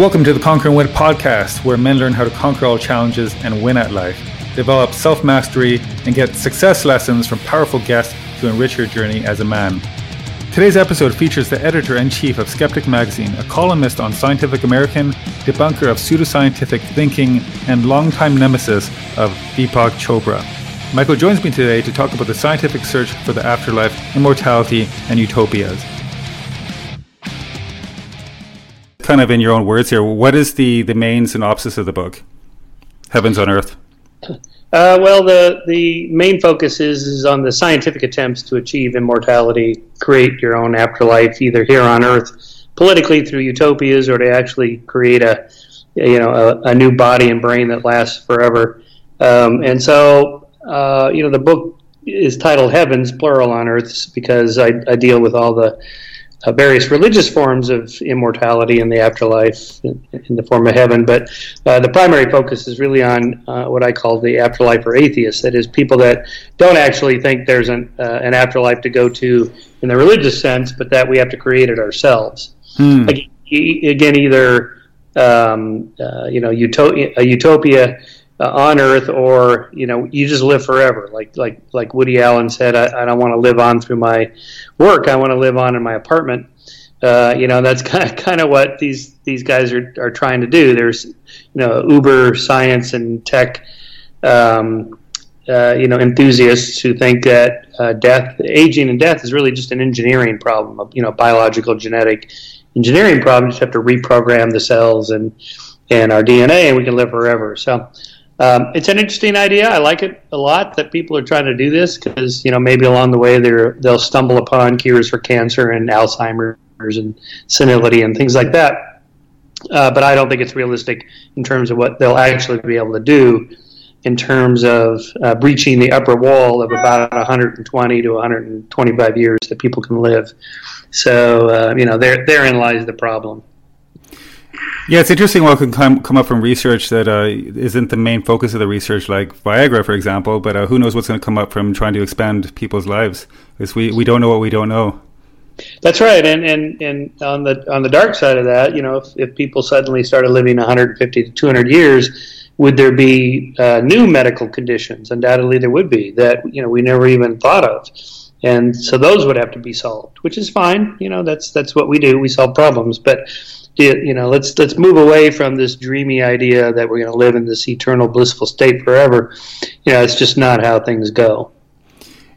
Welcome to the Conquer and Win podcast, where men learn how to conquer all challenges and win at life, develop self mastery, and get success lessons from powerful guests to enrich your journey as a man. Today's episode features the editor in chief of Skeptic Magazine, a columnist on Scientific American, debunker of pseudoscientific thinking, and longtime nemesis of Deepak Chopra. Michael joins me today to talk about the scientific search for the afterlife, immortality, and utopias. Kind of in your own words here, what is the, the main synopsis of the book? Heavens on Earth. Uh, well, the the main focus is is on the scientific attempts to achieve immortality, create your own afterlife, either here on Earth, politically through utopias, or to actually create a you know a, a new body and brain that lasts forever. Um, and so, uh, you know, the book is titled "Heavens," plural on Earth, because I, I deal with all the uh, various religious forms of immortality in the afterlife in, in the form of heaven. But uh, the primary focus is really on uh, what I call the afterlife for atheists. That is, people that don't actually think there's an, uh, an afterlife to go to in the religious sense, but that we have to create it ourselves. Hmm. Again, again, either um, uh, you know, utopia, a utopia uh, on Earth, or you know, you just live forever. Like like like Woody Allen said, I, I don't want to live on through my work. I want to live on in my apartment. Uh, you know, that's kind of kind of what these these guys are are trying to do. There's you know, uber science and tech. Um, uh, you know, enthusiasts who think that uh, death, aging, and death is really just an engineering problem, you know, biological genetic engineering problem. You just have to reprogram the cells and and our DNA, and we can live forever. So, um, it's an interesting idea. I like it a lot that people are trying to do this because you know maybe along the way they they'll stumble upon cures for cancer and Alzheimer's and senility and things like that. Uh, but I don't think it's realistic in terms of what they'll actually be able to do in terms of uh, breaching the upper wall of about 120 to 125 years that people can live. So uh, you know there therein lies the problem. Yeah, it's interesting what can come, come up from research that uh, not the main focus of the research, like Viagra, for example. But uh, who knows what's going to come up from trying to expand people's lives? Because we, we don't know what we don't know. That's right, and, and and on the on the dark side of that, you know, if, if people suddenly started living 150 to 200 years, would there be uh, new medical conditions? Undoubtedly, there would be that you know we never even thought of, and so those would have to be solved, which is fine. You know, that's that's what we do. We solve problems, but you know, let's let's move away from this dreamy idea that we're going to live in this eternal blissful state forever. You know, it's just not how things go.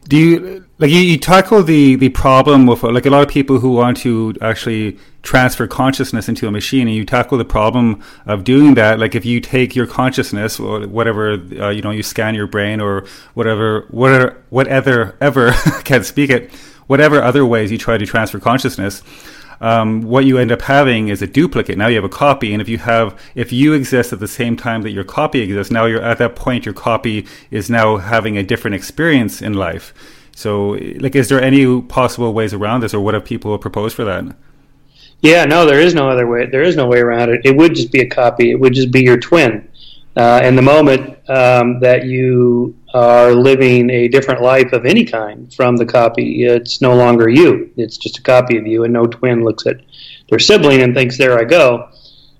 Do you like you, you tackle the the problem with like a lot of people who want to actually transfer consciousness into a machine, and you tackle the problem of doing that. Like if you take your consciousness or whatever, uh, you know, you scan your brain or whatever, whatever, whatever, ever can't speak it, whatever other ways you try to transfer consciousness um, what you end up having is a duplicate. Now you have a copy, and if you have, if you exist at the same time that your copy exists, now you're at that point. Your copy is now having a different experience in life. So, like, is there any possible ways around this, or what have people proposed for that? Yeah, no, there is no other way. There is no way around it. It would just be a copy. It would just be your twin. Uh, and the moment um, that you are living a different life of any kind from the copy, it's no longer you. It's just a copy of you, and no twin looks at their sibling and thinks, "There I go."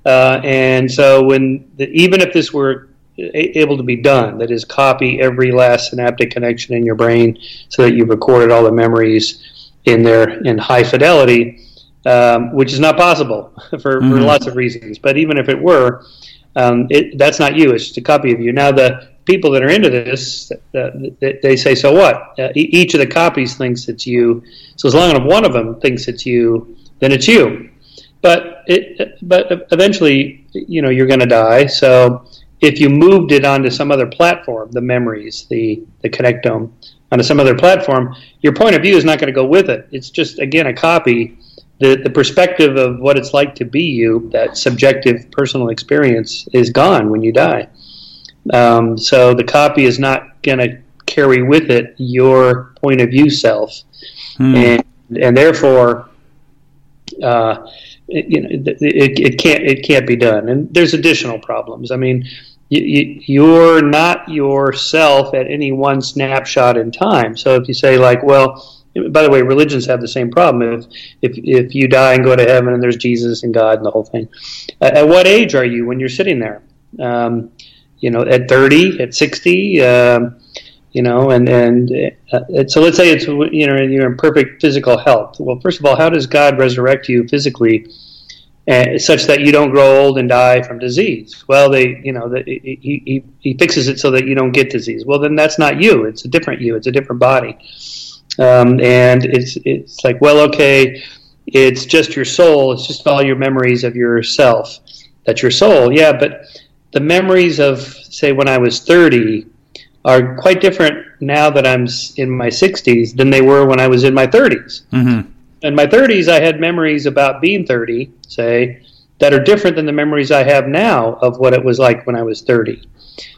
Uh, and so, when the, even if this were able to be done, that is, copy every last synaptic connection in your brain, so that you've recorded all the memories in there in high fidelity, um, which is not possible for, mm-hmm. for lots of reasons. But even if it were, um, it, that's not you. It's just a copy of you. Now, the people that are into this, uh, they say, so what? Uh, each of the copies thinks it's you. So as long as one of them thinks it's you, then it's you. But it, but eventually, you know, you're going to die. So if you moved it onto some other platform, the memories, the the connectome, onto some other platform, your point of view is not going to go with it. It's just again a copy the, the perspective of what it's like to be you, that subjective personal experience, is gone when you die. Um, so the copy is not going to carry with it your point of view self, hmm. and and therefore, uh, it, you know, it, it can't it can't be done. And there's additional problems. I mean, you, you're not yourself at any one snapshot in time. So if you say like, well, by the way, religions have the same problem. If if if you die and go to heaven and there's Jesus and God and the whole thing, at, at what age are you when you're sitting there? Um, you know, at 30, at 60. Um, you know, and and uh, so let's say it's you know you're in perfect physical health. Well, first of all, how does God resurrect you physically, uh, such that you don't grow old and die from disease? Well, they you know the, he, he he fixes it so that you don't get disease. Well, then that's not you. It's a different you. It's a different body, um, and it's it's like well, okay, it's just your soul. It's just all your memories of yourself. That's your soul. Yeah, but the memories of say when I was thirty are quite different now that I'm in my 60s than they were when I was in my 30s. Mm-hmm. In my 30s, I had memories about being 30, say, that are different than the memories I have now of what it was like when I was 30.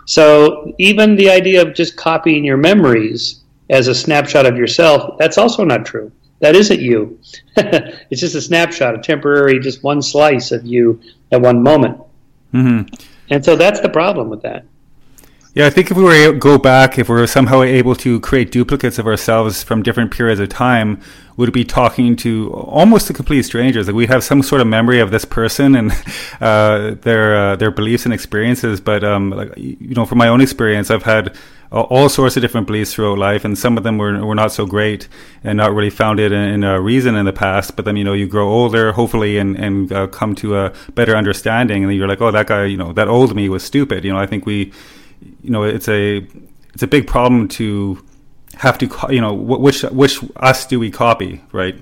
So even the idea of just copying your memories as a snapshot of yourself, that's also not true. That isn't you. it's just a snapshot, a temporary, just one slice of you at one moment. Mm-hmm. And so that's the problem with that. Yeah, I think if we were to go back, if we were somehow able to create duplicates of ourselves from different periods of time, would be talking to almost to complete strangers. Like we have some sort of memory of this person and uh, their uh, their beliefs and experiences. But um, like, you know, from my own experience, I've had all sorts of different beliefs throughout life, and some of them were were not so great and not really founded in, in a reason in the past. But then you know you grow older, hopefully, and and uh, come to a better understanding, and you're like, oh, that guy, you know, that old me was stupid. You know, I think we you know, it's a it's a big problem to have to, you know, which which us do we copy, right?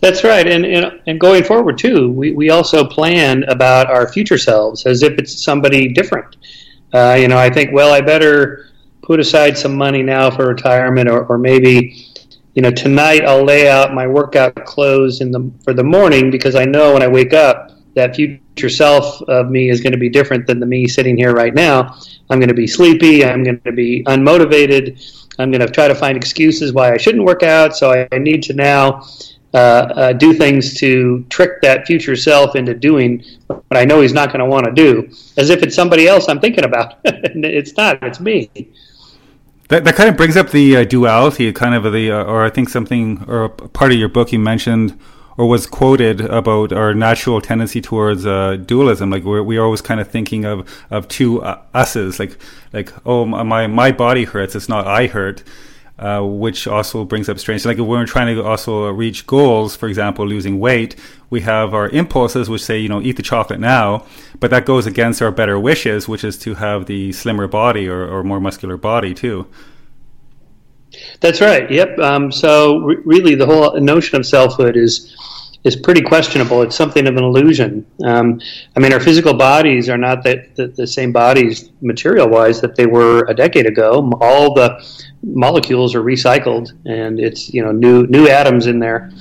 That's right, and, and and going forward too, we, we also plan about our future selves as if it's somebody different. Uh, you know, I think, well, I better put aside some money now for retirement, or, or maybe, you know, tonight I'll lay out my workout clothes in the for the morning because I know when I wake up that future self of me is going to be different than the me sitting here right now. I'm going to be sleepy. I'm going to be unmotivated. I'm going to try to find excuses why I shouldn't work out. So I, I need to now uh, uh, do things to trick that future self into doing what I know he's not going to want to do, as if it's somebody else I'm thinking about. it's not. It's me. That, that kind of brings up the uh, duality, kind of the, uh, or I think something, or part of your book you mentioned or was quoted about our natural tendency towards uh, dualism. Like we're, we are always kind of thinking of, of two uh, us's, like, like, oh, my, my body hurts, it's not I hurt. Uh, which also brings up strange. Like when we're trying to also reach goals, for example, losing weight, we have our impulses which say, you know, eat the chocolate now, but that goes against our better wishes, which is to have the slimmer body or, or more muscular body too. That's right. Yep. Um, so re- really, the whole notion of selfhood is is pretty questionable. It's something of an illusion. Um, I mean, our physical bodies are not that the, the same bodies material wise that they were a decade ago. All the molecules are recycled, and it's you know new new atoms in there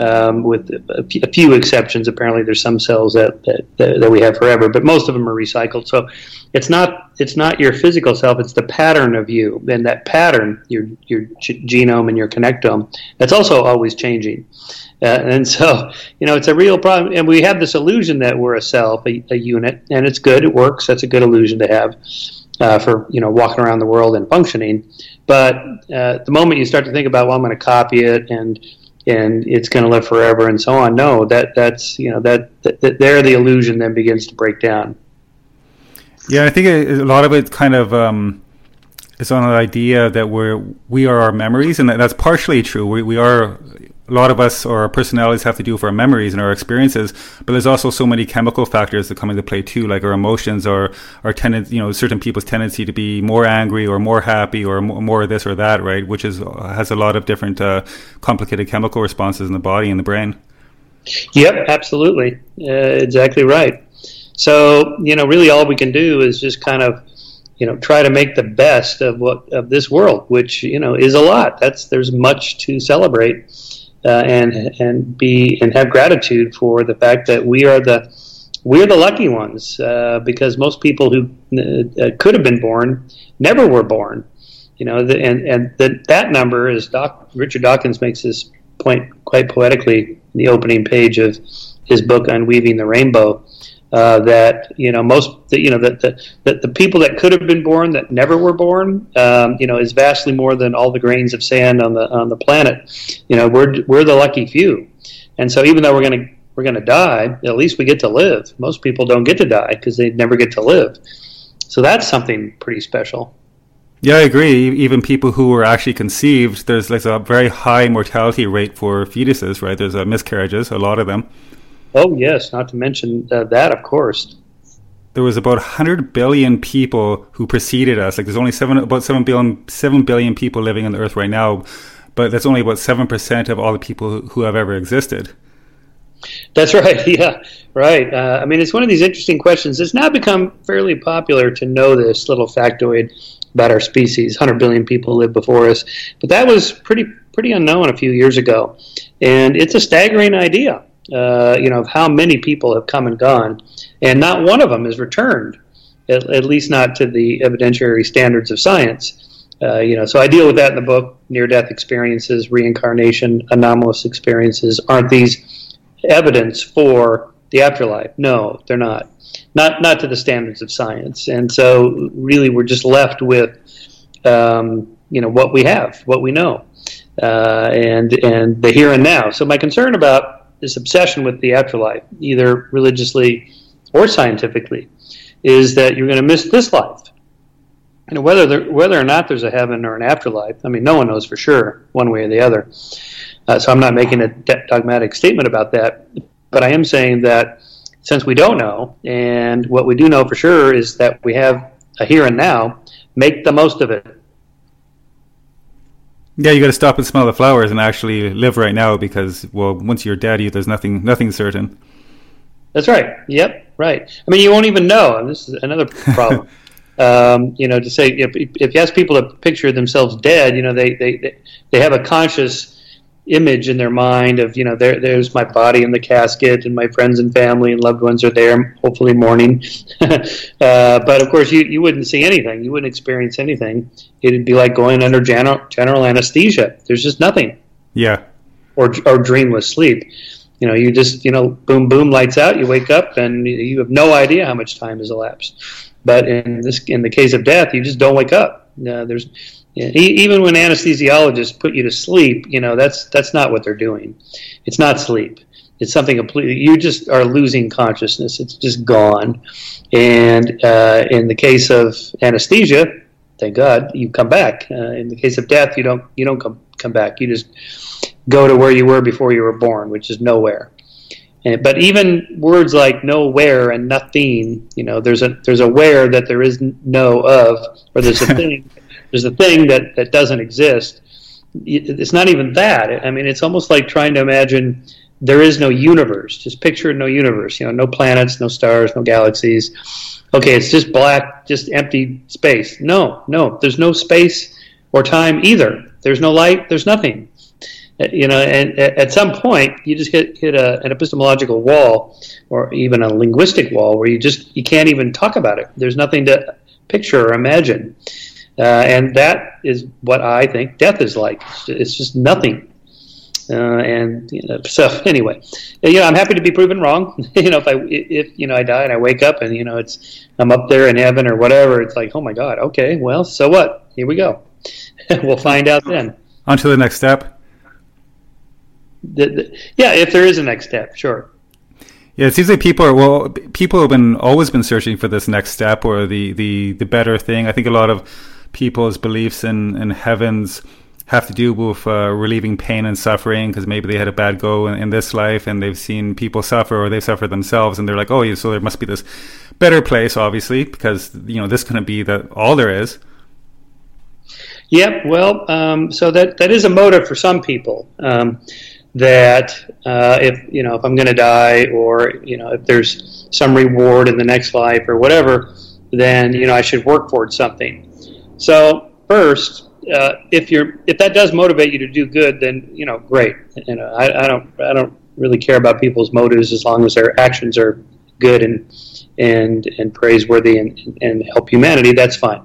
um, with a, few exceptions. Apparently, there's some cells that, that, that we have forever, but most of them are recycled. So it's not it's not your physical self; it's the pattern of you, and that pattern, your your genome and your connectome, that's also always changing. Uh, and so, you know, it's a real problem. And we have this illusion that we're a self, a, a unit, and it's good. It works. That's a good illusion to have uh, for you know walking around the world and functioning. But uh, the moment you start to think about, well, I'm going to copy it and and it's going to live forever and so on. No, that that's you know that, that, that there the illusion then begins to break down. Yeah, I think a, lot of it kind of um, is on the idea that we're we are our memories, and that's partially true. We we are a lot of us or our personalities have to do with our memories and our experiences, but there's also so many chemical factors that come into play too, like our emotions or our tendency, you know, certain people's tendency to be more angry or more happy or more, this or that, right? Which is has a lot of different uh, complicated chemical responses in the body and the brain. Yep, absolutely, uh, exactly right. So you know, really, all we can do is just kind of you know try to make the best of what of this world which you know is a lot that's there's much to celebrate uh, and and be and have gratitude for the fact that we are the we're the lucky ones uh, because most people who uh, could have been born never were born. You know, the, and and the, that number is Doc, Richard Dawkins makes this point quite poetically in the opening page of his book Unweaving the Rainbow. Uh, that you know most that, you know that the, that the people that could have been born that never were born um, you know is vastly more than all the grains of sand on the on the planet you know we're we're the lucky few and so even though we're going to we're going to die at least we get to live most people don't get to die because they never get to live so that's something pretty special yeah, I agree. Even people who were actually conceived, there's like a very high mortality rate for fetuses, right? There's uh, miscarriages, a lot of them. Oh yes, not to mention uh, that, of course. There was about 100 billion people who preceded us. Like there's only seven, about 7 billion, 7 billion people living on the earth right now, but that's only about 7% of all the people who have ever existed. That's right. Yeah, right. Uh, I mean, it's one of these interesting questions. It's now become fairly popular to know this little factoid about our species. 100 billion people lived before us, but that was pretty pretty unknown a few years ago, and it's a staggering idea. Uh, you know, of how many people have come and gone, and not one of them has returned, at, at least not to the evidentiary standards of science. Uh, you know, so I deal with that in the book. Near-death experiences, reincarnation, anomalous experiences. Aren't these evidence for the afterlife? No, they're not. Not not to the standards of science. And so, really, we're just left with, um, you know, what we have, what we know, uh, and and the here and now. So my concern about this obsession with the afterlife, either religiously or scientifically, is that you're going to miss this life. And whether there, whether or not there's a heaven or an afterlife, I mean, no one knows for sure, one way or the other. Uh, so I'm not making a dogmatic statement about that, but I am saying that since we don't know, and what we do know for sure is that we have a here and now, make the most of it yeah, you got to stop and smell the flowers and actually live right now because, well, once you're dead, there's nothing, nothing certain. That's right. Yep, right. I mean, you won't even know, and this is another problem. um, you know, to say if, if you ask people to picture themselves dead, you know, they they they have a conscious image in their mind of you know there there's my body in the casket and my friends and family and loved ones are there hopefully mourning. Uh, but of course you, you wouldn't see anything. You wouldn't experience anything. It'd be like going under general general anesthesia. There's just nothing. Yeah. Or or dreamless sleep. You know you just you know boom boom lights out you wake up and you have no idea how much time has elapsed. But in this in the case of death you just don't wake up. Uh, there's yeah, even when anesthesiologists put you to sleep, you know that's that's not what they're doing. It's not sleep. It's something completely. You just are losing consciousness. It's just gone. And uh, in the case of anesthesia, thank God you come back. Uh, in the case of death, you don't you don't come come back. You just go to where you were before you were born, which is nowhere. And, but even words like nowhere and nothing, you know, there's a there's a where that there is no of, or there's a thing there's a thing that, that doesn't exist. It's not even that. I mean, it's almost like trying to imagine there is no universe. Just picture no universe. You know, no planets, no stars, no galaxies. Okay, it's just black, just empty space. No, no, there's no space or time either. There's no light. There's nothing. Uh, you know, and at some point, you just hit hit a, an epistemological wall, or even a linguistic wall, where you just you can't even talk about it. There's nothing to picture or imagine. Uh, and that is what I think death is like. It's just nothing. Uh, and you know, so anyway, you know, I'm happy to be proven wrong. you know, if I if you know I die and I wake up and you know it's I'm up there in heaven or whatever, it's like oh my god, okay, well, so what? Here we go. we'll find out then. On to the next step. The, the, yeah, if there is a next step, sure. Yeah, it seems like people are well. People have been always been searching for this next step or the the the better thing. I think a lot of people's beliefs in, in heavens have to do with uh, relieving pain and suffering because maybe they had a bad go in, in, this life and they've seen people suffer or they've suffered themselves and they're like, oh, yeah, so there must be this better place, obviously, because you know this couldn't be that all there is. Yep. Well, um, so that that is a motive for some people. Um, that uh, if you know if I'm going to die or you know if there's some reward in the next life or whatever, then you know I should work towards something. So first, uh, if you're if that does motivate you to do good, then you know great. You know I, I don't I don't really care about people's motives as long as their actions are good and and and praiseworthy and, and help humanity. That's fine.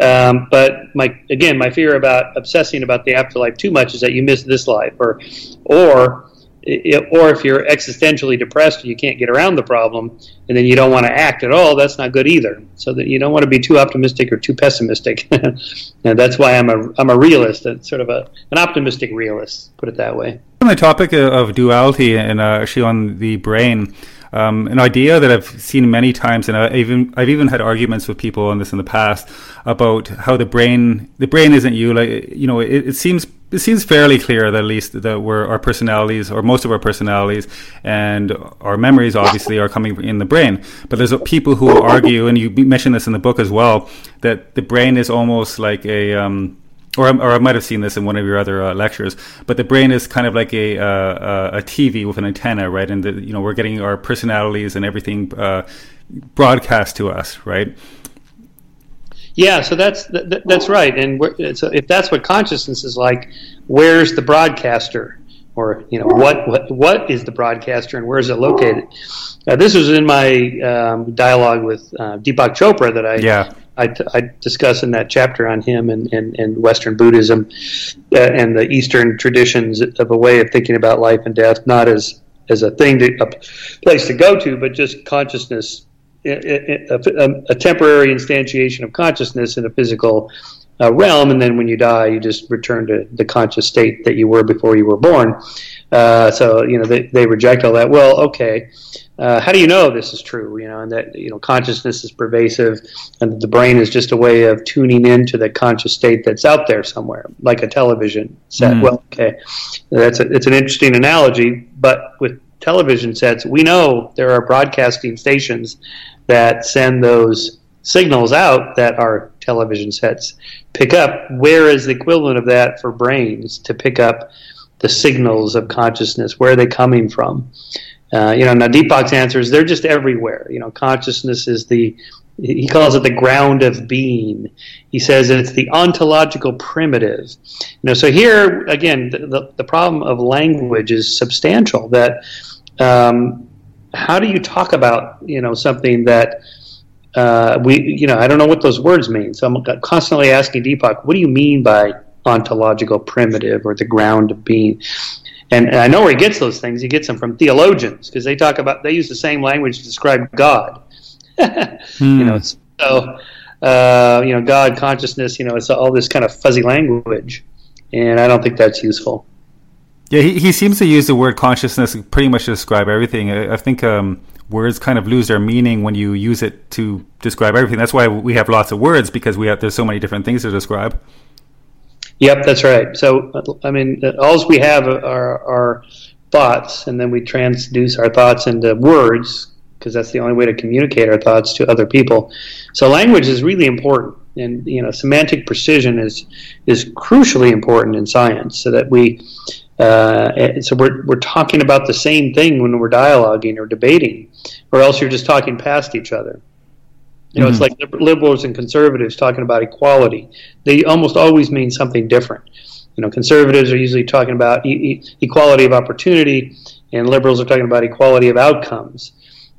Um, but my again, my fear about obsessing about the afterlife too much is that you miss this life, or or it, or if you're existentially depressed and you can't get around the problem, and then you don't want to act at all, that's not good either. So that you don't want to be too optimistic or too pessimistic. and that's why I'm a I'm a realist, a, sort of a an optimistic realist, put it that way. On the topic of duality and uh, actually on the brain. Um, an idea that I've seen many times, and I've even I've even had arguments with people on this in the past about how the brain the brain isn't you. Like you know, it, it seems it seems fairly clear that at least that we're our personalities or most of our personalities and our memories obviously are coming in the brain but there's people who argue and you mentioned this in the book as well that the brain is almost like a um, or, or I might have seen this in one of your other uh, lectures, but the brain is kind of like a uh, a TV with an antenna, right? And the, you know we're getting our personalities and everything uh, broadcast to us, right? Yeah, so that's that, that's right. And so if that's what consciousness is like, where's the broadcaster? Or you know what what what is the broadcaster and where is it located? Uh, this was in my um, dialogue with uh, Deepak Chopra that I yeah. I, I discuss in that chapter on him and, and, and Western Buddhism uh, and the Eastern traditions of a way of thinking about life and death, not as as a thing to a place to go to, but just consciousness a, a, temporary instantiation of consciousness in a physical uh, realm, and then when you die, you just return to the conscious state that you were before you were born. Uh, so you know they, they reject all that. Well, okay, uh, how do you know this is true? You know, and that you know consciousness is pervasive, and the brain is just a way of tuning into the conscious state that's out there somewhere, like a television set. Mm. Well, okay, that's a, it's an interesting analogy, but with television sets, we know there are broadcasting stations that send those signals out that our television sets pick up. Where is the equivalent of that for brains to pick up the signals of consciousness? Where are they coming from? Uh, you know, now Deepak's answer is they're just everywhere. You know, consciousness is the he calls it the ground of being. He says it's the ontological primitive. You know, so here again, the, the, the problem of language is substantial. That um, how do you talk about you know something that uh, we you know I don't know what those words mean. So I'm constantly asking Deepak, what do you mean by ontological primitive or the ground of being? And, and I know where he gets those things. He gets them from theologians because they talk about they use the same language to describe God. hmm. You know, so uh, you know God consciousness. You know, it's all this kind of fuzzy language, and I don't think that's useful. Yeah, he, he seems to use the word consciousness pretty much to describe everything. I, I think um, words kind of lose their meaning when you use it to describe everything. That's why we have lots of words because we have there's so many different things to describe. Yep, that's right. So, I mean, all we have are our thoughts, and then we transduce our thoughts into words because that's the only way to communicate our thoughts to other people. So, language is really important, and you know, semantic precision is is crucially important in science, so that we uh, so we're, we're talking about the same thing when we're dialoguing or debating, or else you're just talking past each other. You know, mm-hmm. it's like liberals and conservatives talking about equality. They almost always mean something different. You know, conservatives are usually talking about e- equality of opportunity, and liberals are talking about equality of outcomes.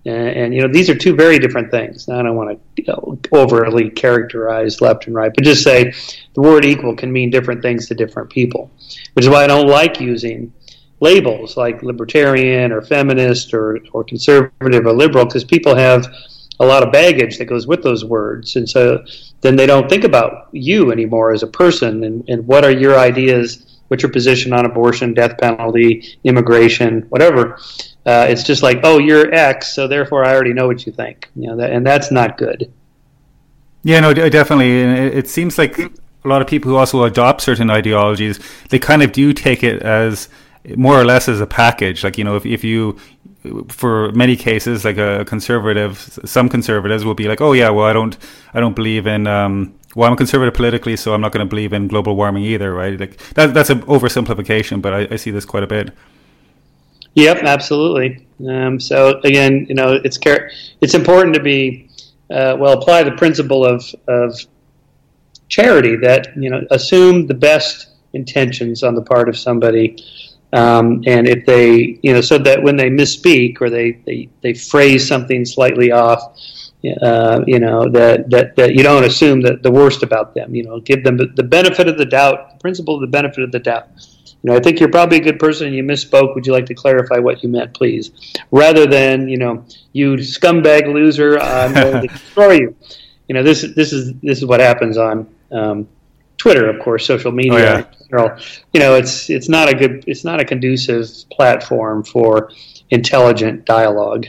And, and, you know, these are two very different things. I don't want to you know, overly characterize left and right, but just say the word equal can mean different things to different people, which is why I don't like using labels like libertarian or feminist or, or conservative or liberal because people have a lot of baggage that goes with those words. And so then they don't think about you anymore as a person and, and what are your ideas, what's your position on abortion, death penalty, immigration, whatever uh, it's just like, oh, you're X, so therefore I already know what you think. You know, that, and that's not good. Yeah, no, definitely. It seems like a lot of people who also adopt certain ideologies, they kind of do take it as more or less as a package. Like you know, if if you for many cases, like a conservative, some conservatives will be like, "Oh yeah, well, I don't, I don't believe in, um, well, I'm conservative politically, so I'm not going to believe in global warming either, right?" Like that, that's an oversimplification, but I, I see this quite a bit. Yep, absolutely. Um, so again, you know, it's it's important to be uh, well apply the principle of of charity that you know assume the best intentions on the part of somebody, um, and if they you know so that when they misspeak or they they, they phrase something slightly off. Uh, you know that, that that you don't assume that the worst about them. You know, give them the benefit of the doubt. The principle of the benefit of the doubt you know, I think you're probably a good person and you misspoke. Would you like to clarify what you meant, please? Rather than, you know, you scumbag loser, I'm going to destroy you. You know, this this is this is what happens on um, Twitter, of course, social media. Oh, yeah. You know, it's it's not a good, it's not a conducive platform for intelligent dialogue.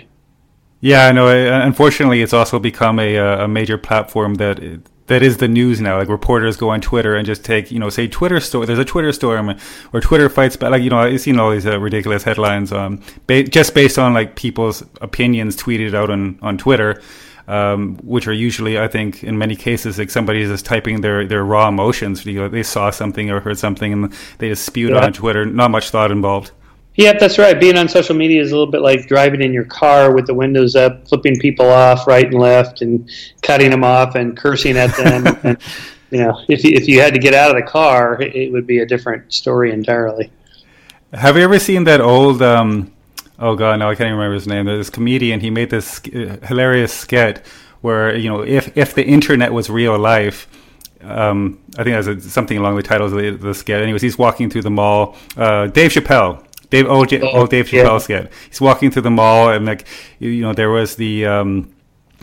Yeah, I know. Unfortunately, it's also become a, a major platform that that is the news now. Like reporters go on Twitter and just take, you know, say Twitter storm. There's a Twitter storm or Twitter fights back. Like you know, I've seen all these uh, ridiculous headlines, um, ba- just based on like people's opinions tweeted out on on Twitter. Um, which are usually, I think, in many cases, like somebody is just typing their, their raw emotions. You know, they saw something or heard something, and they just spewed yeah. on Twitter. Not much thought involved. Yep, that's right. Being on social media is a little bit like driving in your car with the windows up, flipping people off right and left, and cutting them off and cursing at them. and, you know, if you, if you had to get out of the car, it would be a different story entirely. Have you ever seen that old? Um, oh God, no, I can't even remember his name. This comedian. He made this uh, hilarious skit where you know, if if the internet was real life. Um, I think that's something along the titles of the, the skit. Anyways, he's walking through the mall. Uh, Dave Chappelle Dave, old, J- old Dave Chappelle's yeah. skit. He's walking through the mall, and like you know, there was the. Um,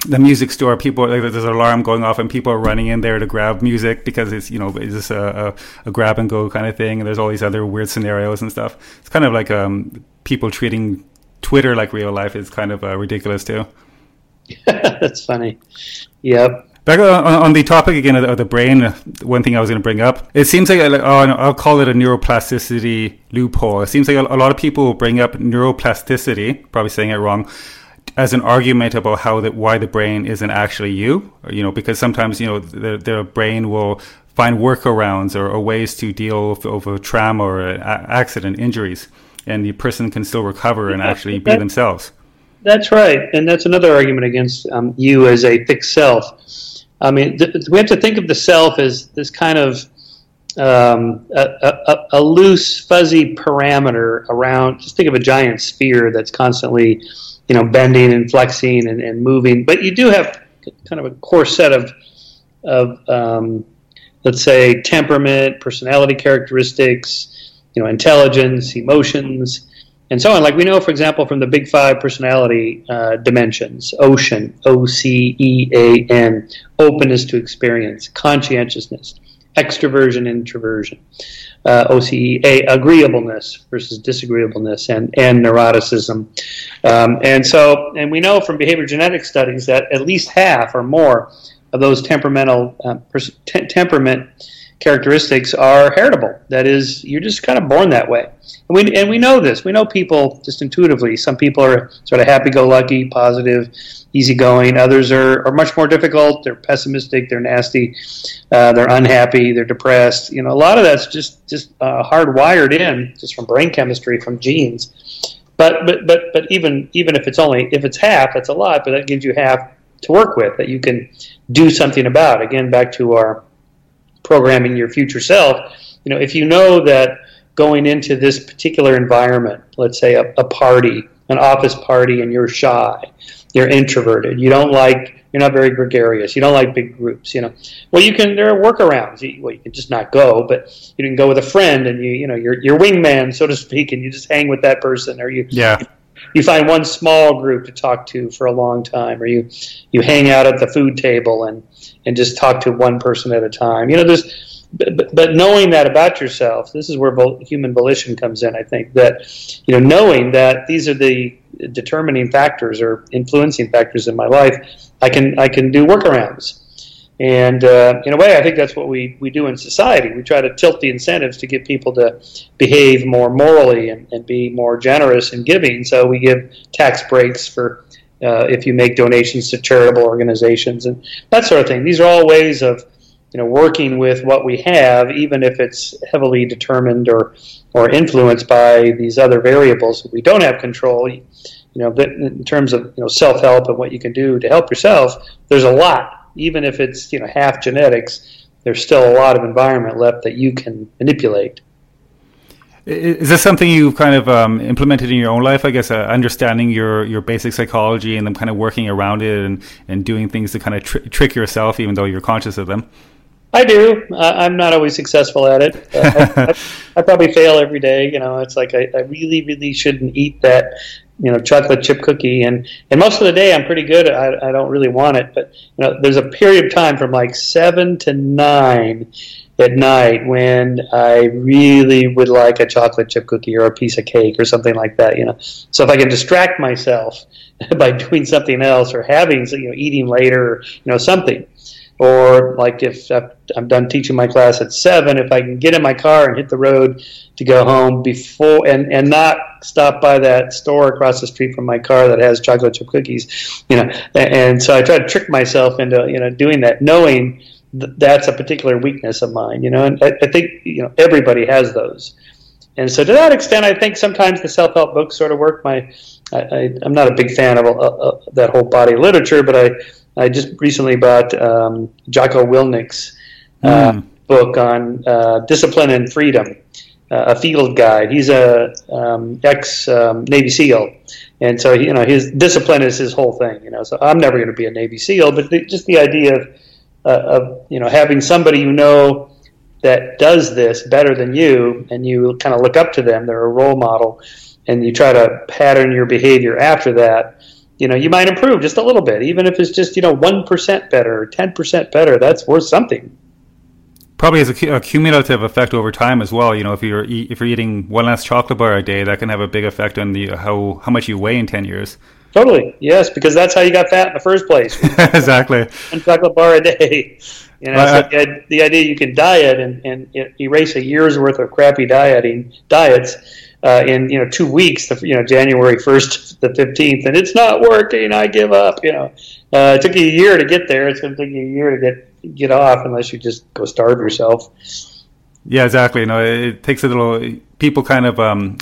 the music store, people like, there's an alarm going off, and people are running in there to grab music because it's you know it's just a, a, a, grab and go kind of thing. And there's all these other weird scenarios and stuff. It's kind of like um, people treating Twitter like real life is kind of uh, ridiculous too. That's funny. Yep. Back on, on, the topic again of the, of the, brain, uh, one thing I was going to bring up, it seems like, oh, I'll call it a neuroplasticity loophole. It seems like a, a lot of people bring up neuroplasticity, probably saying it wrong, as an argument about how that why the brain isn't actually you, you know, because sometimes you know the, the brain will find workarounds or, or ways to deal with, with trauma or accident injuries, and the person can still recover and actually be themselves. That's right, and that's another argument against um, you as a fixed self I mean, th- we have to think of the self as this kind of um, a, a, a, loose, fuzzy parameter around. Just think of a giant sphere that's constantly, you know, bending and flexing and, and moving. But you do have kind of a core set of, of um, let's say, temperament, personality characteristics, you know, intelligence, emotions, and so on. Like we know, for example, from the Big Five personality uh, dimensions: ocean, O C E A N, openness to experience, conscientiousness, extroversion, introversion, uh, O C E A, agreeableness versus disagreeableness, and and neuroticism. Um, and so, and we know from behavior genetic studies that at least half or more of those temperamental uh, pers- te- temperament characteristics are heritable. That is, you're just kind of born that way. And we, and we know this. We know people just intuitively. Some people are sort of happy go lucky, positive, easygoing. Others are, are much more difficult. They're pessimistic, they're nasty, uh, they're unhappy, they're depressed. You know, a lot of that's just, just uh, hardwired in, just from brain chemistry, from genes. But, but, but, but even, even if it's only, if it's half, that's a lot, but that gives you half to work with that you can do something about. Again, back to our programming your future self, you know, if you know that going into this particular environment, let's say a, a party, an office party, and you're shy, you're introverted, you don't like, you're not very gregarious, you don't like big groups, you know. Well, you can, there are workarounds. You, well, you can just not go, but you can go with a friend and you, you know, your, your wingman, so to speak, and you just hang with that person, or you, yeah. you find one small group to talk to for a long time, or you you hang out at the food table and and just talk to one person at a time. You know, there's but, but knowing that about yourself, this is where vol- human volition comes in. I think that you know knowing that these are the determining factors or influencing factors in my life, I can I can do workarounds. And uh, in a way, I think that's what we, we do in society. We try to tilt the incentives to get people to behave more morally and, and be more generous in giving. So we give tax breaks for uh, if you make donations to charitable organizations and that sort of thing. These are all ways of you know working with what we have, even if it's heavily determined or or influenced by these other variables that we don't have control. You know, in terms of you know self help and what you can do to help yourself, there's a lot. Even if it's you know half genetics, there's still a lot of environment left that you can manipulate. Is this something you've kind of um, implemented in your own life? I guess uh, understanding your, your basic psychology and then kind of working around it and, and doing things to kind of tr- trick yourself, even though you're conscious of them. I do. I, am not always successful at it. Uh, I, I, I, probably fail every day. You know, it's like I, I, really, really shouldn't eat that, you know, chocolate chip cookie. And, and most of the day, I'm pretty good. I, I don't really want it. But you know, there's a period of time from like seven to nine at night when I really would like a chocolate chip cookie or a piece of cake or something like that. You know, so if I can distract myself by doing something else or having, you know, eating later, or, you know, something or like if I'm done teaching my class at seven, if I can get in my car and hit the road to go home before and, and not stop by that store across the street from my car that has chocolate chip cookies, you know, and so I try to trick myself into you know doing that, knowing th- that's a particular weakness of mine, you know, and I, I think you know everybody has those, and so to that extent, I think sometimes the self help books sort of work. My I, am not a big fan of uh, uh, that whole body of literature, but I I just recently bought um, Jocko Willink's uh, mm. book on uh, discipline and freedom, uh, a field guide. He's a um, ex um, Navy SEAL, and so you know his discipline is his whole thing. You know, so I'm never going to be a Navy SEAL, but the, just the idea of, uh, of you know having somebody you know that does this better than you, and you kind of look up to them. They're a role model, and you try to pattern your behavior after that you know, you might improve just a little bit, even if it's just, you know, 1% better or 10% better. That's worth something. Probably has a, a cumulative effect over time as well. You know, if you're if you're eating one less chocolate bar a day, that can have a big effect on the how how much you weigh in ten years. Totally, yes, because that's how you got fat in the first place. exactly, one chocolate bar a day. You know, uh, so the, the idea you can diet and, and erase a year's worth of crappy dieting diets uh, in you know two weeks, the, you know January first, the fifteenth, and it's not working. I give up. You know, uh, it took you a year to get there. It's going to take you a year to get get off, unless you just go starve yourself. Yeah, exactly. You know, it takes a little. People kind of. Um,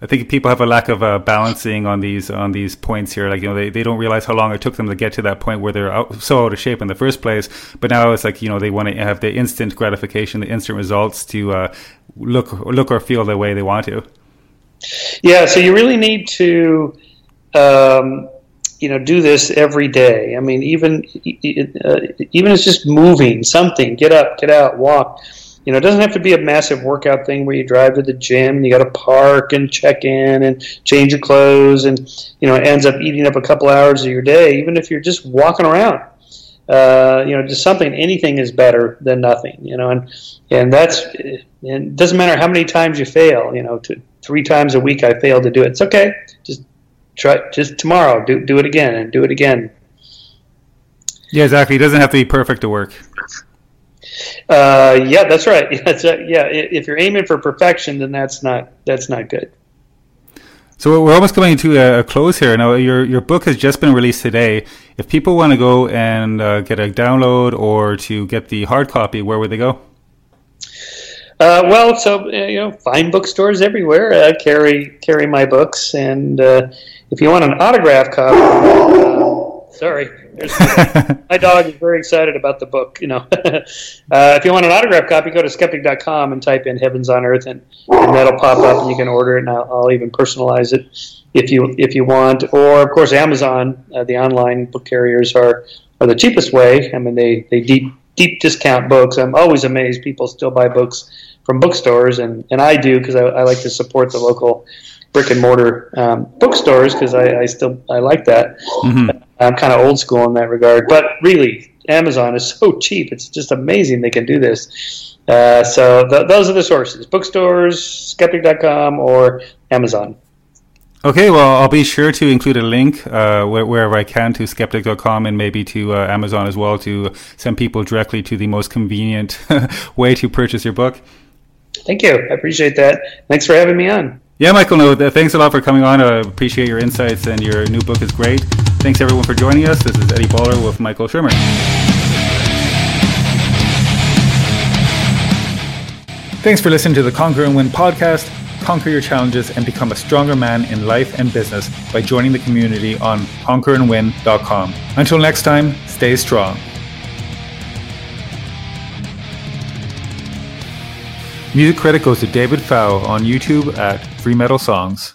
I think people have a lack of uh, balancing on these on these points here. Like you know, they, they don't realize how long it took them to get to that point where they're out, so out of shape in the first place. But now it's like you know they want to have the instant gratification, the instant results to uh, look look or feel the way they want to. Yeah, so you really need to, um, you know, do this every day. I mean, even uh, even it's just moving, something. Get up, get out, walk. You know, it doesn't have to be a massive workout thing where you drive to the gym and you got to park and check in and change your clothes, and you know, it ends up eating up a couple hours of your day. Even if you're just walking around, uh, you know, just something. Anything is better than nothing. You know, and and that's and it doesn't matter how many times you fail. You know, to three times a week I fail to do it. It's okay. Just try. Just tomorrow, do do it again and do it again. Yeah, exactly. It doesn't have to be perfect to work. Uh, yeah, that's right. That's right. Yeah, if you're aiming for perfection, then that's not that's not good. So we're almost coming to a close here. Now, your your book has just been released today. If people want to go and uh, get a download or to get the hard copy, where would they go? Uh, well, so you know, fine bookstores everywhere uh, carry carry my books, and uh, if you want an autograph copy, uh, sorry, my dog is very excited about the book. You know, uh, if you want an autograph copy, go to skeptic.com and type in "Heavens on Earth," and, and that'll pop up, and you can order it, and I'll, I'll even personalize it if you if you want. Or of course, Amazon, the online book carriers are are the cheapest way. I mean, they they deep deep discount books. I'm always amazed people still buy books from bookstores, and, and I do because I, I like to support the local brick and mortar um, bookstores because I, I, still I like that. Mm-hmm. I'm kind of old school in that regard, but really, Amazon is so cheap. It's just amazing they can do this. Uh, so th- those are the sources: bookstores, skeptic.com, or Amazon. Okay, well, I'll be sure to include a link uh, wherever I can to skeptic.com and maybe to uh, Amazon as well to send people directly to the most convenient way to purchase your book. Thank you. I appreciate that. Thanks for having me on. Yeah, Michael, no, thanks a lot for coming on. I appreciate your insights, and your new book is great. Thanks, everyone, for joining us. This is Eddie Baller with Michael Shermer. Thanks for listening to the Conquer and Win podcast. Conquer your challenges and become a stronger man in life and business by joining the community on conquerandwin.com. Until next time, stay strong. Music credit goes to David Fow on YouTube at Free Metal Songs.